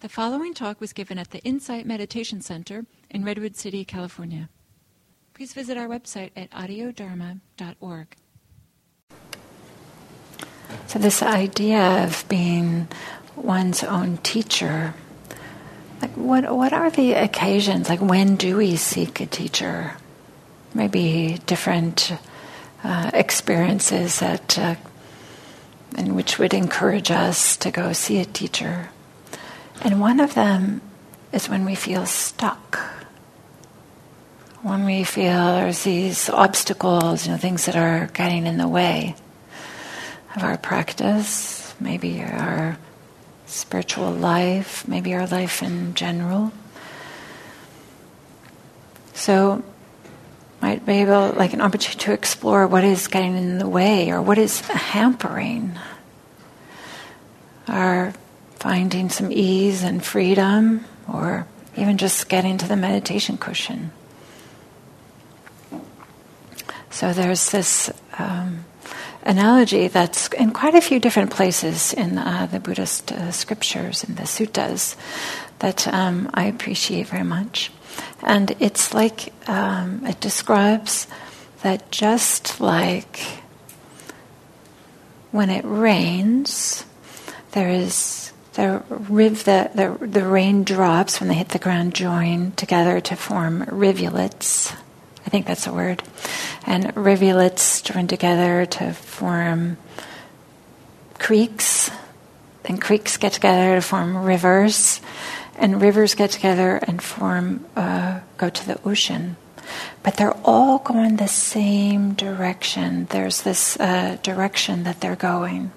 The following talk was given at the Insight Meditation Center in Redwood City, California. Please visit our website at audiodharma.org. So, this idea of being one's own teacher, like what, what are the occasions? Like, when do we seek a teacher? Maybe different uh, experiences that, uh, in which would encourage us to go see a teacher. And one of them is when we feel stuck. When we feel there's these obstacles, you know, things that are getting in the way of our practice, maybe our spiritual life, maybe our life in general. So, might be able, like an opportunity to explore what is getting in the way or what is hampering our finding some ease and freedom, or even just getting to the meditation cushion. So there's this um, analogy that's in quite a few different places in uh, the Buddhist uh, scriptures and the suttas that um, I appreciate very much. And it's like um, it describes that just like when it rains, there is the, riv, the, the, the raindrops, when they hit the ground, join together to form rivulets. I think that's a word. And rivulets join together to form creeks. And creeks get together to form rivers. And rivers get together and form, uh, go to the ocean. But they're all going the same direction. There's this uh, direction that they're going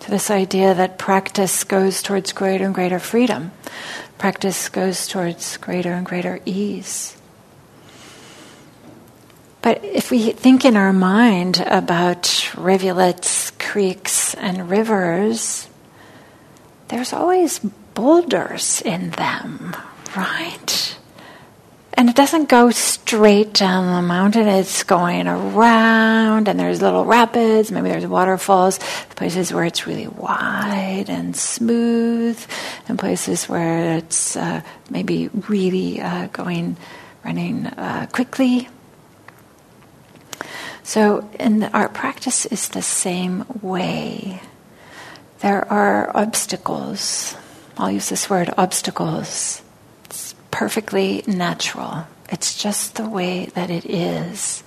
to this idea that practice goes towards greater and greater freedom, practice goes towards greater and greater ease. But if we think in our mind about rivulets, creeks, and rivers, there's always boulders in them, right? And it doesn't go straight down the mountain. It's going around, and there's little rapids. Maybe there's waterfalls. Places where it's really wide and smooth, and places where it's uh, maybe really uh, going, running uh, quickly. So, in the, our practice is the same way. There are obstacles. I'll use this word obstacles perfectly natural. It's just the way that it is.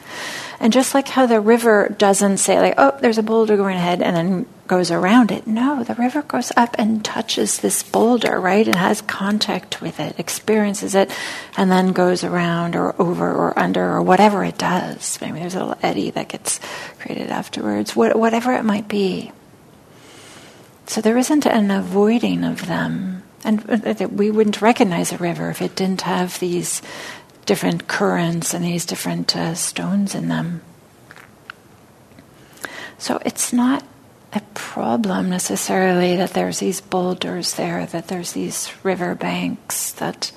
And just like how the river doesn't say, like, oh, there's a boulder going ahead and then goes around it. No, the river goes up and touches this boulder, right? And has contact with it, experiences it, and then goes around or over or under or whatever it does. Maybe there's a little eddy that gets created afterwards, whatever it might be. So there isn't an avoiding of them. And uh, we wouldn't recognize a river if it didn't have these different currents and these different uh, stones in them. So it's not a problem necessarily that there's these boulders there, that there's these river banks, that,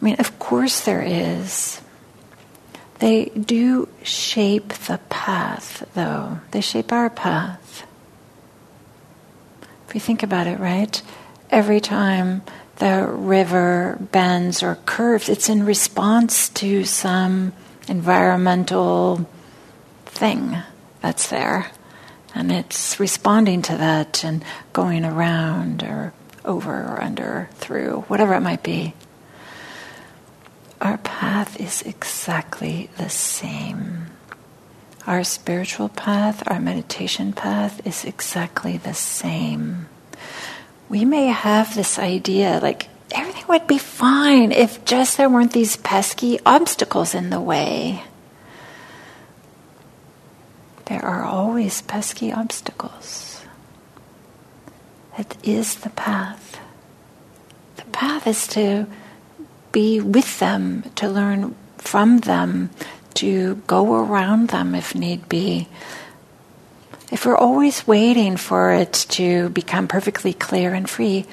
I mean, of course there is. They do shape the path, though. They shape our path. If you think about it, right? Every time the river bends or curves, it's in response to some environmental thing that's there. And it's responding to that and going around or over or under, through, whatever it might be. Our path is exactly the same. Our spiritual path, our meditation path is exactly the same we may have this idea like everything would be fine if just there weren't these pesky obstacles in the way. There are always pesky obstacles. That is the path. The path is to be with them, to learn from them, to go around them if need be, if we're always waiting for it to become perfectly clear and free,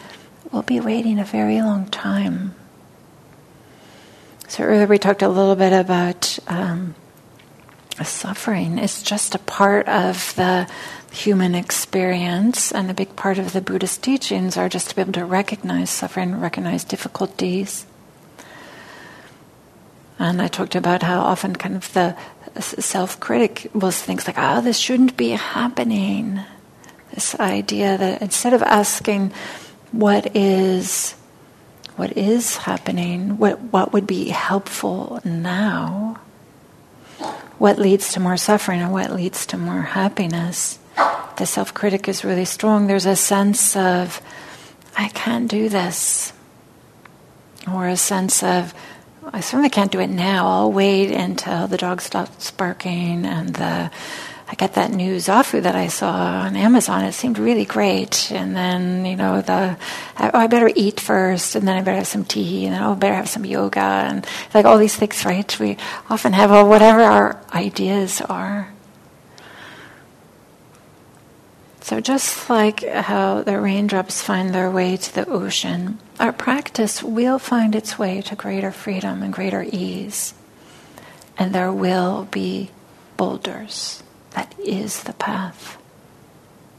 we'll be waiting a very long time. So earlier we talked a little bit about um, suffering. It's just a part of the human experience, and a big part of the Buddhist teachings are just to be able to recognize suffering, recognize difficulties. And I talked about how often kind of the self critic was things like, oh, this shouldn't be happening. This idea that instead of asking what is what is happening, what, what would be helpful now, what leads to more suffering and what leads to more happiness, the self critic is really strong. There's a sense of, I can't do this. Or a sense of, I certainly can't do it now. I'll wait until the dog stops barking and the I get that new zafu that I saw on Amazon. It seemed really great. And then, you know, the, oh, I better eat first, and then I better have some tea, and then, oh, I better have some yoga, and like all these things, right? We often have oh, whatever our ideas are. So, just like how the raindrops find their way to the ocean, our practice will find its way to greater freedom and greater ease. And there will be boulders. That is the path.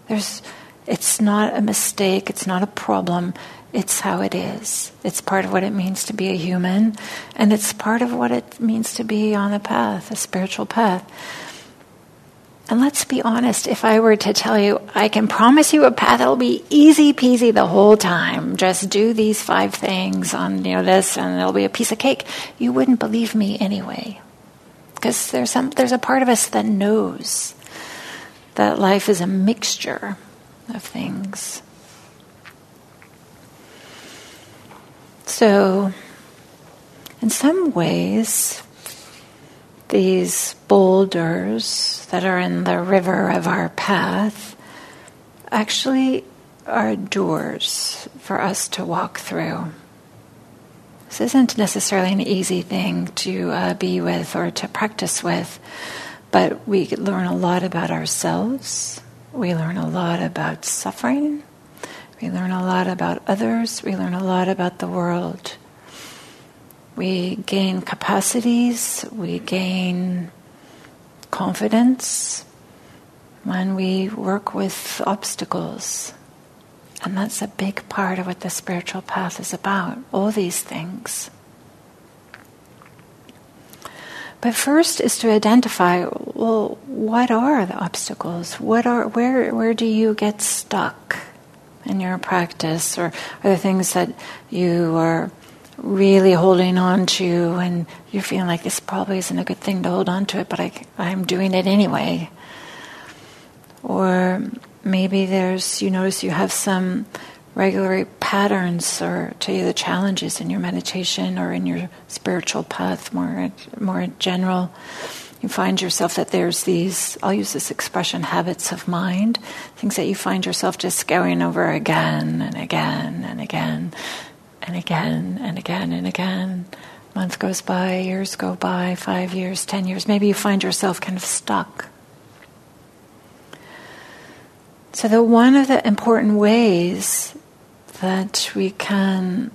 There's, it's not a mistake, it's not a problem, it's how it is. It's part of what it means to be a human, and it's part of what it means to be on a path, a spiritual path. And let's be honest, if I were to tell you, I can promise you a path that'll be easy peasy the whole time, just do these five things on you know this and it'll be a piece of cake, you wouldn't believe me anyway. Because there's some there's a part of us that knows that life is a mixture of things. So in some ways these boulders that are in the river of our path actually are doors for us to walk through. This isn't necessarily an easy thing to uh, be with or to practice with, but we learn a lot about ourselves. We learn a lot about suffering. We learn a lot about others. We learn a lot about the world. We gain capacities, we gain confidence when we work with obstacles. And that's a big part of what the spiritual path is about, all these things. But first is to identify well, what are the obstacles? What are, where, where do you get stuck in your practice? Or are there things that you are really holding on to and you're feeling like this probably isn't a good thing to hold on to it, but I, I'm doing it anyway. Or maybe there's, you notice you have some regular patterns or to you the challenges in your meditation or in your spiritual path more, more general. You find yourself that there's these, I'll use this expression, habits of mind, things that you find yourself just going over again and again and again and again and again and again. Month goes by, years go by, five years, ten years. Maybe you find yourself kind of stuck. So, the one of the important ways that we can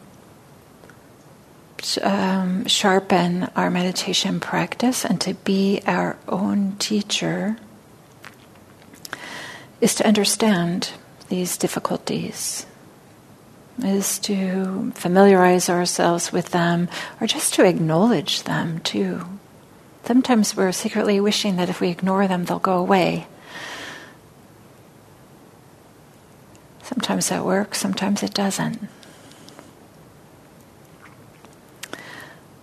um, sharpen our meditation practice and to be our own teacher is to understand these difficulties is to familiarize ourselves with them or just to acknowledge them too. Sometimes we're secretly wishing that if we ignore them, they'll go away. Sometimes that works, sometimes it doesn't.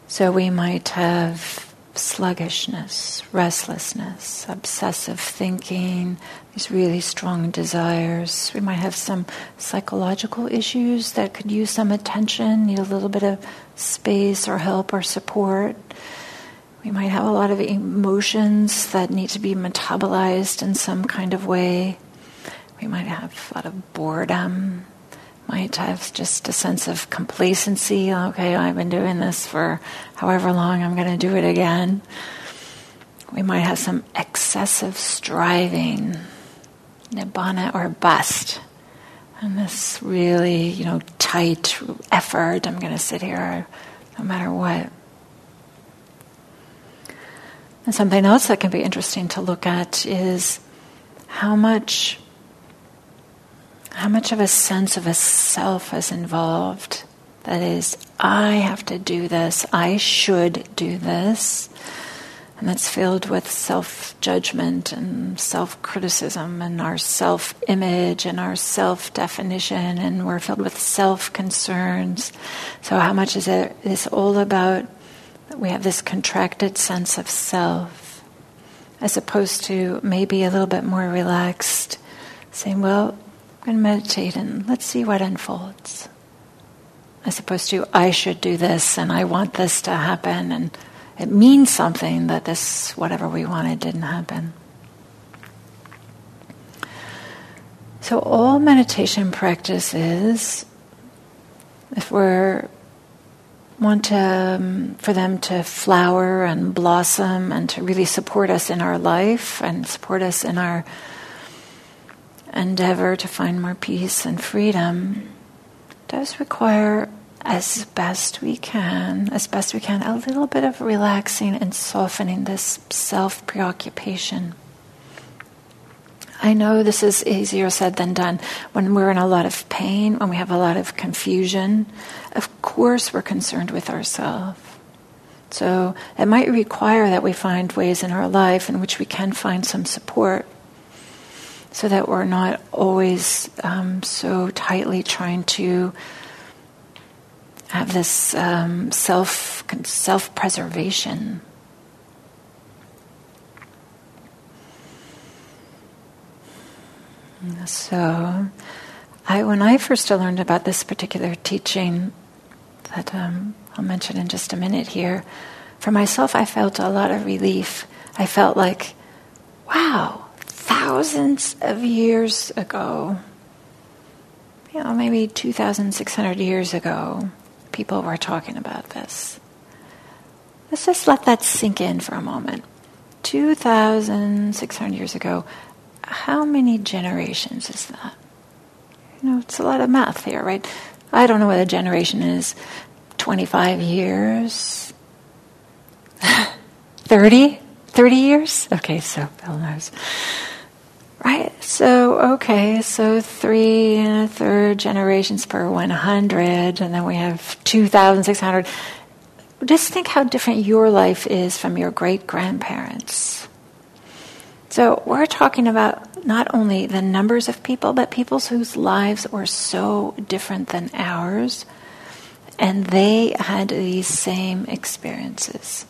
So we might have sluggishness, restlessness, obsessive thinking, these really strong desires. We might have some psychological issues that could use some attention, need a little bit of space or help or support. We might have a lot of emotions that need to be metabolized in some kind of way. We might have a lot of boredom, might have just a sense of complacency. Okay, I've been doing this for however long, I'm going to do it again. We might have some excessive striving, nibbana or bust. And this really, you know, tight effort, I'm going to sit here no matter what. And something else that can be interesting to look at is how much how much of a sense of a self is involved. That is, I have to do this, I should do this. And that's filled with self judgment and self criticism and our self image and our self definition, and we're filled with self concerns. So, how much is it is all about we have this contracted sense of self, as opposed to maybe a little bit more relaxed, saying, Well, going to meditate and let's see what unfolds. As opposed to, I should do this and I want this to happen and it means something that this, whatever we wanted, didn't happen. So, all meditation practice is, if we're want to, um, for them to flower and blossom and to really support us in our life and support us in our endeavor to find more peace and freedom, does require as best we can, as best we can, a little bit of relaxing and softening this self preoccupation. I know this is easier said than done. When we're in a lot of pain, when we have a lot of confusion, of course we're concerned with ourselves. So it might require that we find ways in our life in which we can find some support so that we're not always um, so tightly trying to have this um, self self preservation. So, I when I first learned about this particular teaching, that um, I'll mention in just a minute here, for myself, I felt a lot of relief. I felt like, wow, thousands of years ago, you know, maybe 2,600 years ago, people were talking about this. Let's just let that sink in for a moment. 2,600 years ago, how many generations is that? You know, it's a lot of math here, right? I don't know what a generation is. 25 years? 30? 30 years? Okay, so Bill knows. Right? So, okay, so three and a third generations per 100, and then we have 2,600. Just think how different your life is from your great grandparents. So, we're talking about not only the numbers of people, but people whose lives were so different than ours, and they had these same experiences.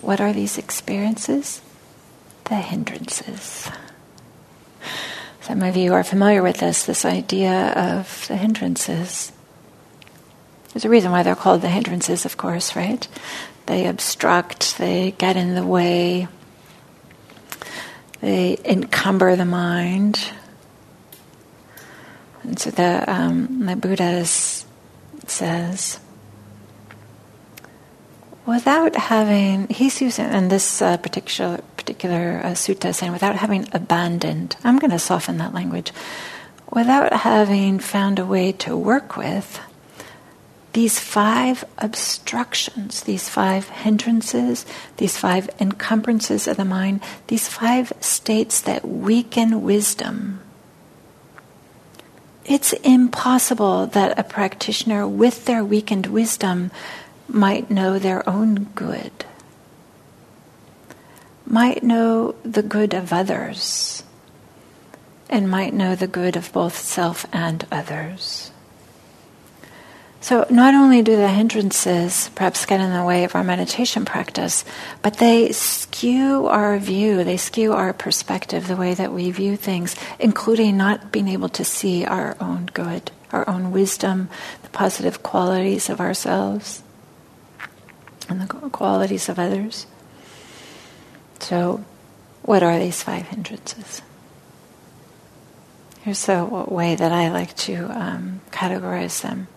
What are these experiences? The hindrances. Some of you are familiar with this, this idea of the hindrances. There's a reason why they're called the hindrances, of course, right? They obstruct, they get in the way, they encumber the mind. And so the, um, the Buddha says, without having, he's using, in this uh, particular particular uh, sutta saying, without having abandoned, I'm going to soften that language, without having found a way to work with these five obstructions, these five hindrances, these five encumbrances of the mind, these five states that weaken wisdom. It's impossible that a practitioner with their weakened wisdom might know their own good might know the good of others and might know the good of both self and others. So, not only do the hindrances perhaps get in the way of our meditation practice, but they skew our view, they skew our perspective, the way that we view things, including not being able to see our own good, our own wisdom, the positive qualities of ourselves, and the qualities of others. So, what are these five hindrances? Here's a way that I like to um, categorize them.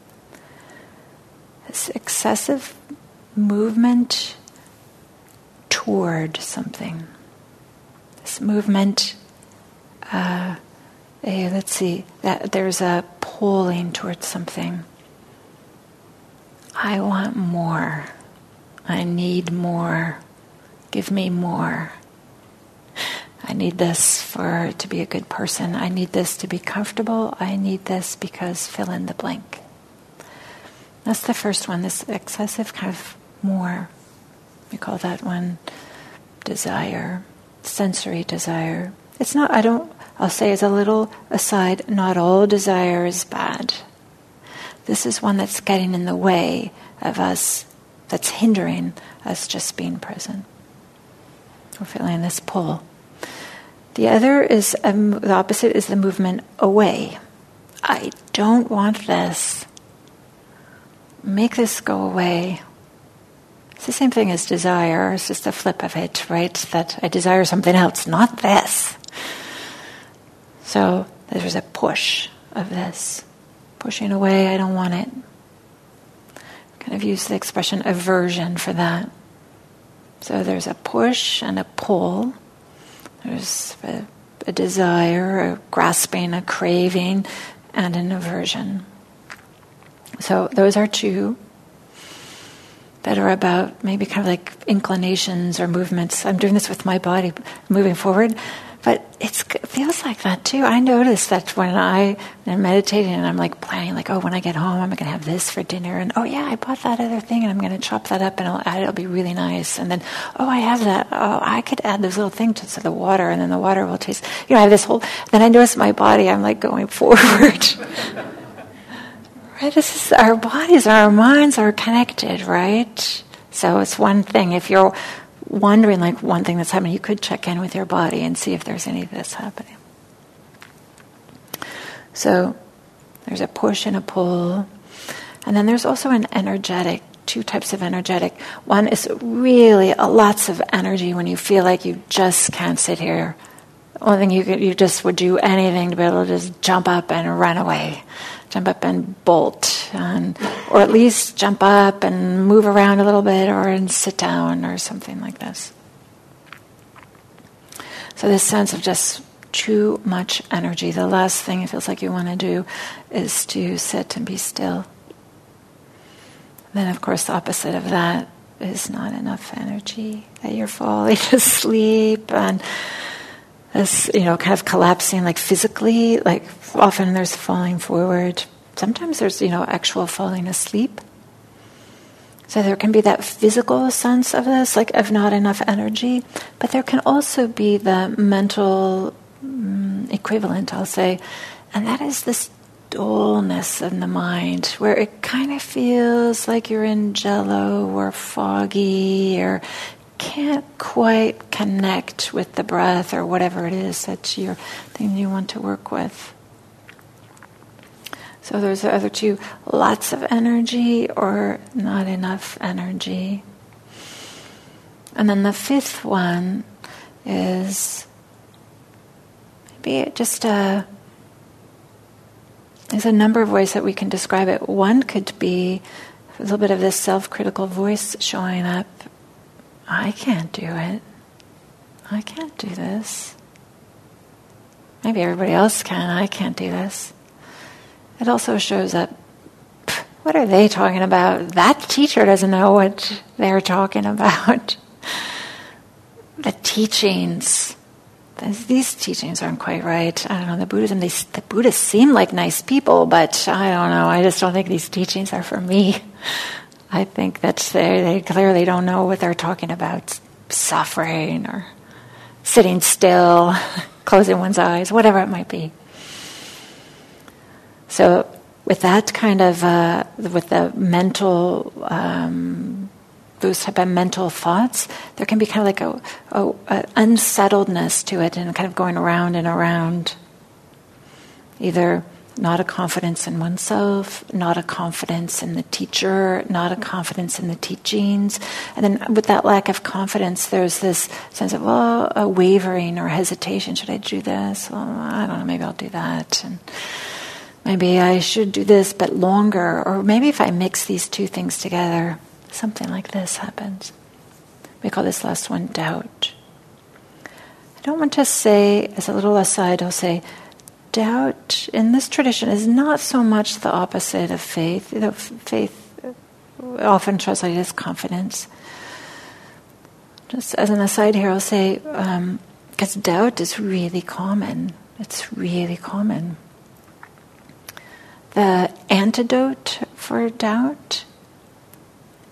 This excessive movement toward something. This movement, uh, let's see, that there's a pulling towards something. I want more. I need more. Give me more. I need this for to be a good person. I need this to be comfortable. I need this because fill in the blank. That's the first one, this excessive kind of more. We call that one desire, sensory desire. It's not, I don't, I'll say as a little aside, not all desire is bad. This is one that's getting in the way of us, that's hindering us just being present. We're feeling this pull. The other is, um, the opposite is the movement away. I don't want this make this go away. It's the same thing as desire, it's just a flip of it, right? That I desire something else, not this. So there's a push of this. Pushing away, I don't want it. Kind of use the expression aversion for that. So there's a push and a pull. There's a, a desire, a grasping, a craving, and an aversion. So those are two that are about maybe kind of like inclinations or movements. I'm doing this with my body moving forward, but it feels like that too. I notice that when I am meditating and I'm like planning, like, oh, when I get home, I'm going to have this for dinner, and oh yeah, I bought that other thing, and I'm going to chop that up and I'll add it. It'll be really nice. And then, oh, I have that. Oh, I could add this little thing to, to the water, and then the water will taste. You know, I have this whole. Then I notice my body. I'm like going forward. Right? This is, our bodies, our minds are connected, right? So it's one thing. If you're wondering, like one thing that's happening, you could check in with your body and see if there's any of this happening. So there's a push and a pull. And then there's also an energetic, two types of energetic. One is really a, lots of energy when you feel like you just can't sit here. One thing you could, you just would do anything to be able to just jump up and run away jump up and bolt, and, or at least jump up and move around a little bit, or and sit down, or something like this. So this sense of just too much energy. The last thing it feels like you want to do is to sit and be still. Then, of course, the opposite of that is not enough energy. That you're falling asleep and this, you know, kind of collapsing, like physically, like often there's falling forward. Sometimes there's, you know, actual falling asleep. So there can be that physical sense of this, like of not enough energy, but there can also be the mental um, equivalent, I'll say, and that is this dullness in the mind, where it kind of feels like you're in jello or foggy, or can't quite connect with the breath or whatever it is that's your thing you want to work with. So there's are other two lots of energy or not enough energy. And then the fifth one is maybe just a there's a number of ways that we can describe it. One could be a little bit of this self critical voice showing up I can't do it. I can't do this. Maybe everybody else can. I can't do this. It also shows that what are they talking about? That teacher doesn't know what they're talking about. the teachings, these teachings aren't quite right. I don't know. The Buddhism, they, the Buddhists seem like nice people, but I don't know. I just don't think these teachings are for me. I think that they, they clearly don't know what they're talking about suffering or sitting still, closing one's eyes, whatever it might be. So, with that kind of, uh, with the mental, um, those type of mental thoughts, there can be kind of like a, a, a unsettledness to it and kind of going around and around. Either not a confidence in oneself, not a confidence in the teacher, not a confidence in the teachings. And then with that lack of confidence, there's this sense of, well, a wavering or hesitation. Should I do this? Well, I don't know, maybe I'll do that. And maybe I should do this, but longer. Or maybe if I mix these two things together, something like this happens. We call this last one doubt. I don't want to say, as a little aside, I'll say, doubt in this tradition is not so much the opposite of faith. You know, faith often translated as confidence. Just as an aside here, I'll say um, Because doubt is really common. It's really common. The antidote for doubt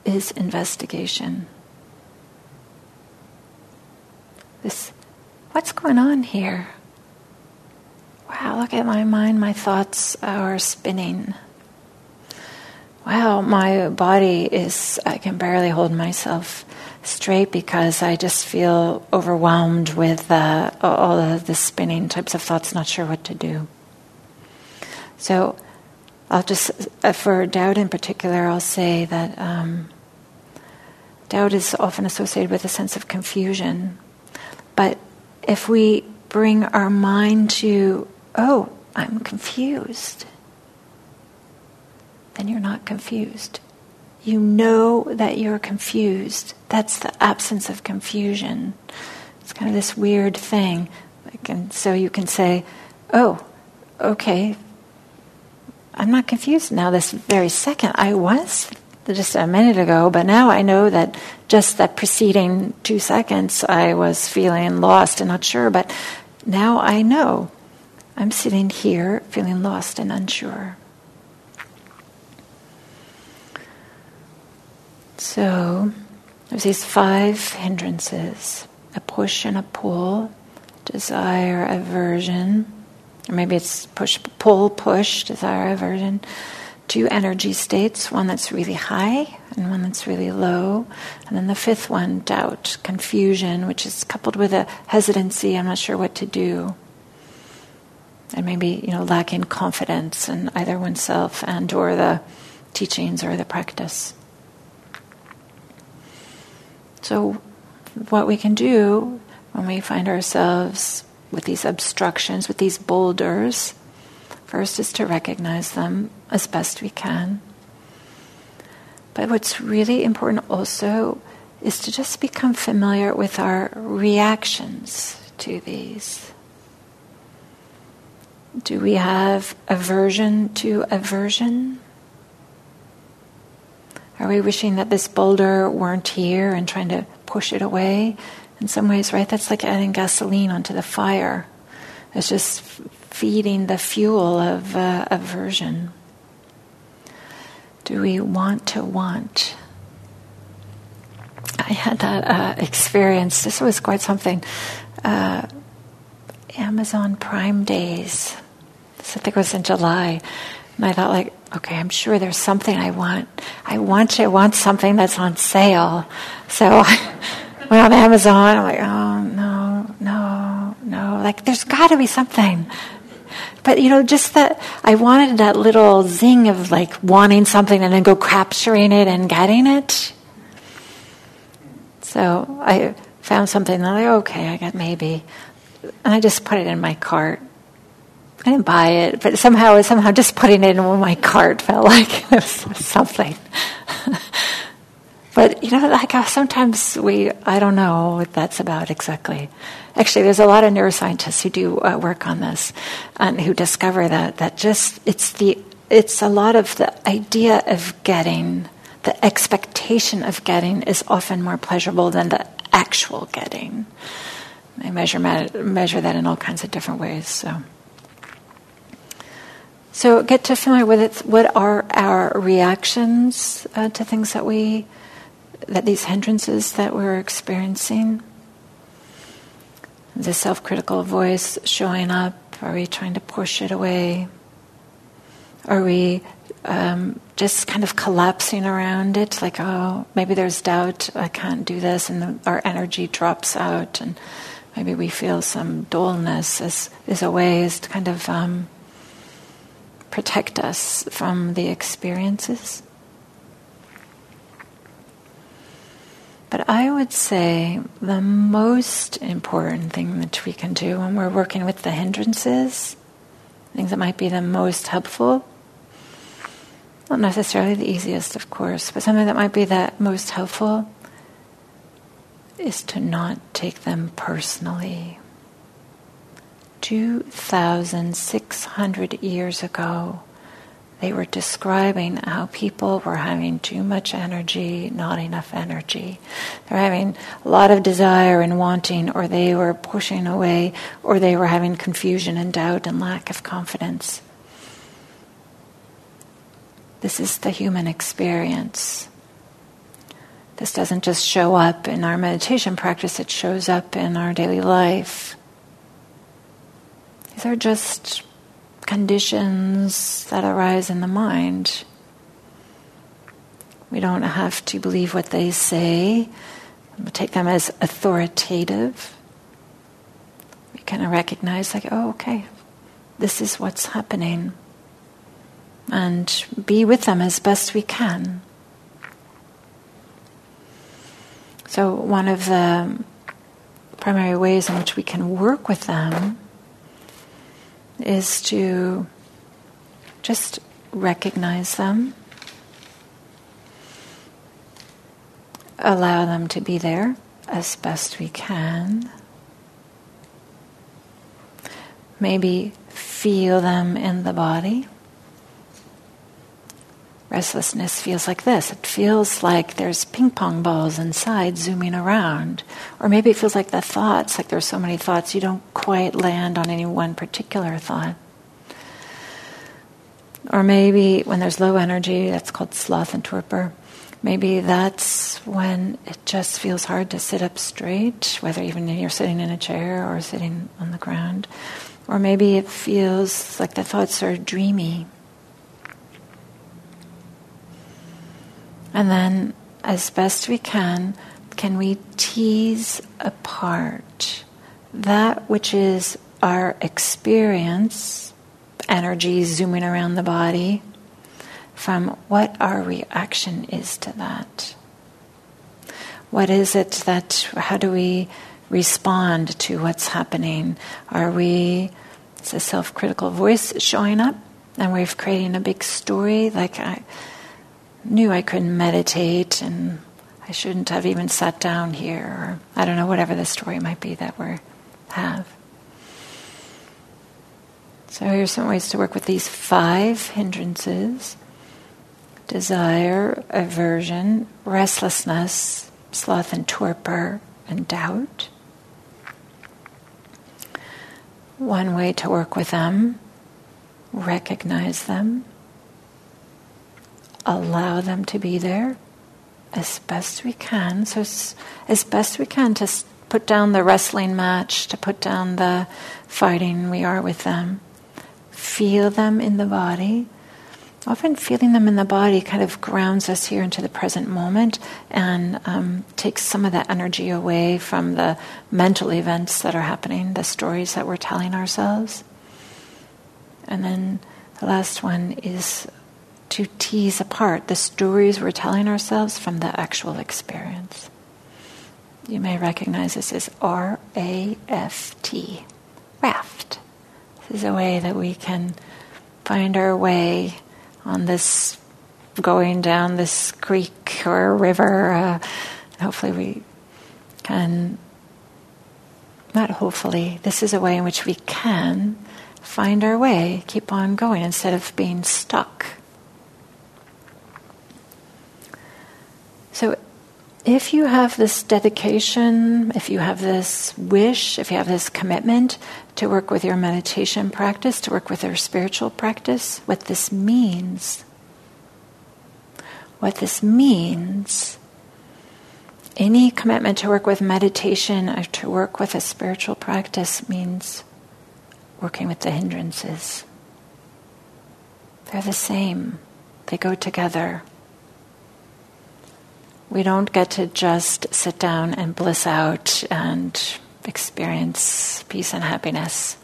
is investigation. This, what's going on here? Wow, look at my mind, my thoughts are spinning. Wow, my body is, I can barely hold myself straight because I just feel overwhelmed with uh, all of the spinning types of thoughts, not sure what to do. So I'll just, uh, for doubt in particular, I'll say that um, doubt is often associated with a sense of confusion. But if we bring our mind to, oh, I'm confused, then you're not confused. You know that you're confused. That's the absence of confusion. It's kind of this weird thing. Like, and so you can say, oh, okay, I'm not confused now this very second. I was just a minute ago, but now I know that just that preceding two seconds I was feeling lost and not sure, but now I know. I'm sitting here feeling lost and unsure. So there's these five hindrances a push and a pull, desire, aversion, or maybe it's push, pull, push, desire, aversion. Two energy states, one that's really high and one that's really low. And then the fifth one, doubt, confusion, which is coupled with a hesitancy, I'm not sure what to do. And maybe, you know, lacking confidence in either oneself and or the teachings or the practice. So what we can do when we find ourselves with these obstructions, with these boulders, first is to recognize them as best we can. But what's really important also is to just become familiar with our reactions to these. Do we have aversion to aversion? Are we wishing that this boulder weren't here and trying to push it away? In some ways, right? That's like adding gasoline onto the fire. It's just feeding the fuel of uh, aversion. Do we want to want? I had that uh, experience. This was quite something. Uh, Amazon Prime Days. I think it was in July. And I thought, like, okay, I'm sure there's something I want. I want to want something that's on sale. So went on Amazon. I'm like, oh no, no, no. Like, there's got to be something. But you know, just that I wanted that little zing of like wanting something and then go capturing it and getting it. So I found something and I'm like, okay, I got maybe, and I just put it in my cart. I didn't buy it, but somehow, somehow, just putting it in my cart felt like it was something. But you know, like uh, sometimes we, I don't know what that's about exactly. Actually, there's a lot of neuroscientists who do uh, work on this and who discover that that just it's the it's a lot of the idea of getting, the expectation of getting is often more pleasurable than the actual getting. I measure measure that in all kinds of different ways. So. So get to familiar with it. What are our reactions uh, to things that we that these hindrances that we're experiencing, the self critical voice showing up, are we trying to push it away? Are we um, just kind of collapsing around it? Like, oh, maybe there's doubt, I can't do this, and the, our energy drops out, and maybe we feel some dullness as, as a way to kind of um, protect us from the experiences. But I would say the most important thing that we can do when we're working with the hindrances, things that might be the most helpful, not necessarily the easiest, of course, but something that might be the most helpful is to not take them personally. 2,600 years ago, they were describing how people were having too much energy, not enough energy. They're having a lot of desire and wanting, or they were pushing away, or they were having confusion and doubt and lack of confidence. This is the human experience. This doesn't just show up in our meditation practice, it shows up in our daily life. These are just conditions that arise in the mind. We don't have to believe what they say, we take them as authoritative. We kind of recognize, like, oh, okay, this is what's happening. And be with them as best we can. So, one of the primary ways in which we can work with them is to just recognize them, allow them to be there as best we can. Maybe feel them in the body. Restlessness feels like this. It feels like there's ping pong balls inside zooming around. Or maybe it feels like the thoughts, like there's so many thoughts, you don't quite land on any one particular thought. Or maybe when there's low energy, that's called sloth and torpor. Maybe that's when it just feels hard to sit up straight, whether even you're sitting in a chair or sitting on the ground. Or maybe it feels like the thoughts are dreamy And then, as best we can, can we tease apart that which is our experience, energy zooming around the body, from what our reaction is to that? What is it that, how do we respond to what's happening? Are we, it's a self critical voice showing up and we're creating a big story like I, knew I couldn't meditate and I shouldn't have even sat down here, or I don't know, whatever the story might be that we have. So here's some ways to work with these five hindrances desire, aversion, restlessness, sloth and torpor, and doubt. One way to work with them, recognize them, allow them to be there as best we can. So, as best we can to put down the wrestling match, to put down the fighting we are with them. Feel them in the body. Often, feeling them in the body kind of grounds us here into the present moment and um, takes some of that energy away from the mental events that are happening, the stories that we're telling ourselves. And then the last one is to tease apart the stories we're telling ourselves from the actual experience. You may recognize this as R A F T, raft. This is a way that we can find our way on this, going down this creek or river. Uh, hopefully, we can, not hopefully, this is a way in which we can find our way, keep on going instead of being stuck So, if you have this dedication, if you have this wish, if you have this commitment to work with your meditation practice, to work with your spiritual practice, what this means, what this means, any commitment to work with meditation or to work with a spiritual practice means working with the hindrances. They're the same, they go together. We don't get to just sit down and bliss out and experience peace and happiness.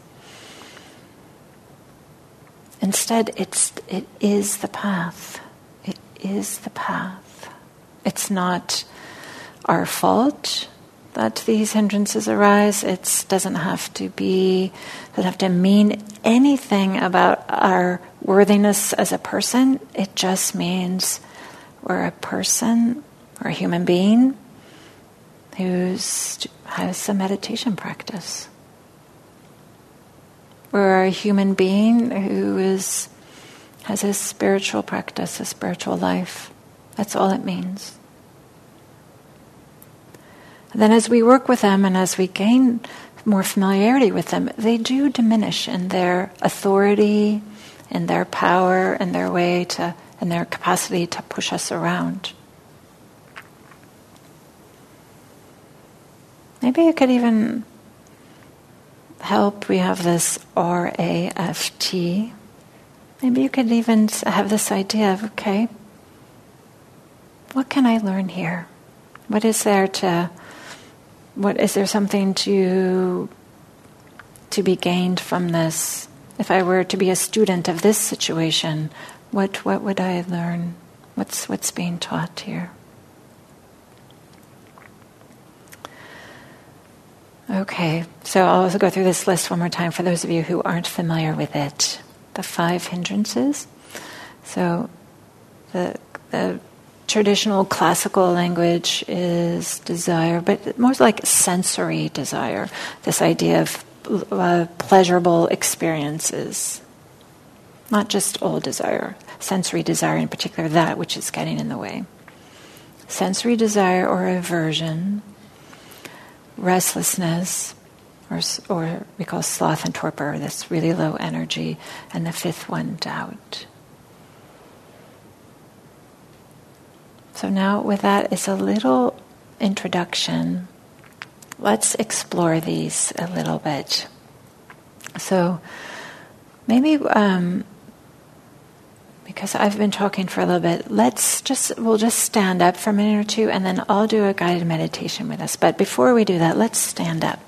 Instead, it's, it is the path. It is the path. It's not our fault that these hindrances arise. It doesn't have to be, doesn't have to mean anything about our worthiness as a person. It just means we're a person or a human being who has a meditation practice. Or a human being who is has a spiritual practice, a spiritual life. That's all it means. Then, as we work with them and as we gain more familiarity with them, they do diminish in their authority, in their power, in their way to, in their capacity to push us around. Maybe you could even help. We have this R A F T. Maybe you could even have this idea of okay, what can I learn here? What is there to what is there something to to be gained from this? If I were to be a student of this situation, what what would I learn? What's what's being taught here? Okay, so I'll also go through this list one more time for those of you who aren't familiar with it. The five hindrances. So the the traditional classical language is desire, but more like sensory desire, this idea of uh, pleasurable experiences. Not just all desire, sensory desire in particular, that which is getting in the way. Sensory desire or aversion, restlessness, or, or we call sloth and torpor, this really low energy, and the fifth one, doubt. So now, with that, it's a little introduction. Let's explore these a little bit. So, maybe um, because I've been talking for a little bit, let's just we'll just stand up for a minute or two, and then I'll do a guided meditation with us. But before we do that, let's stand up.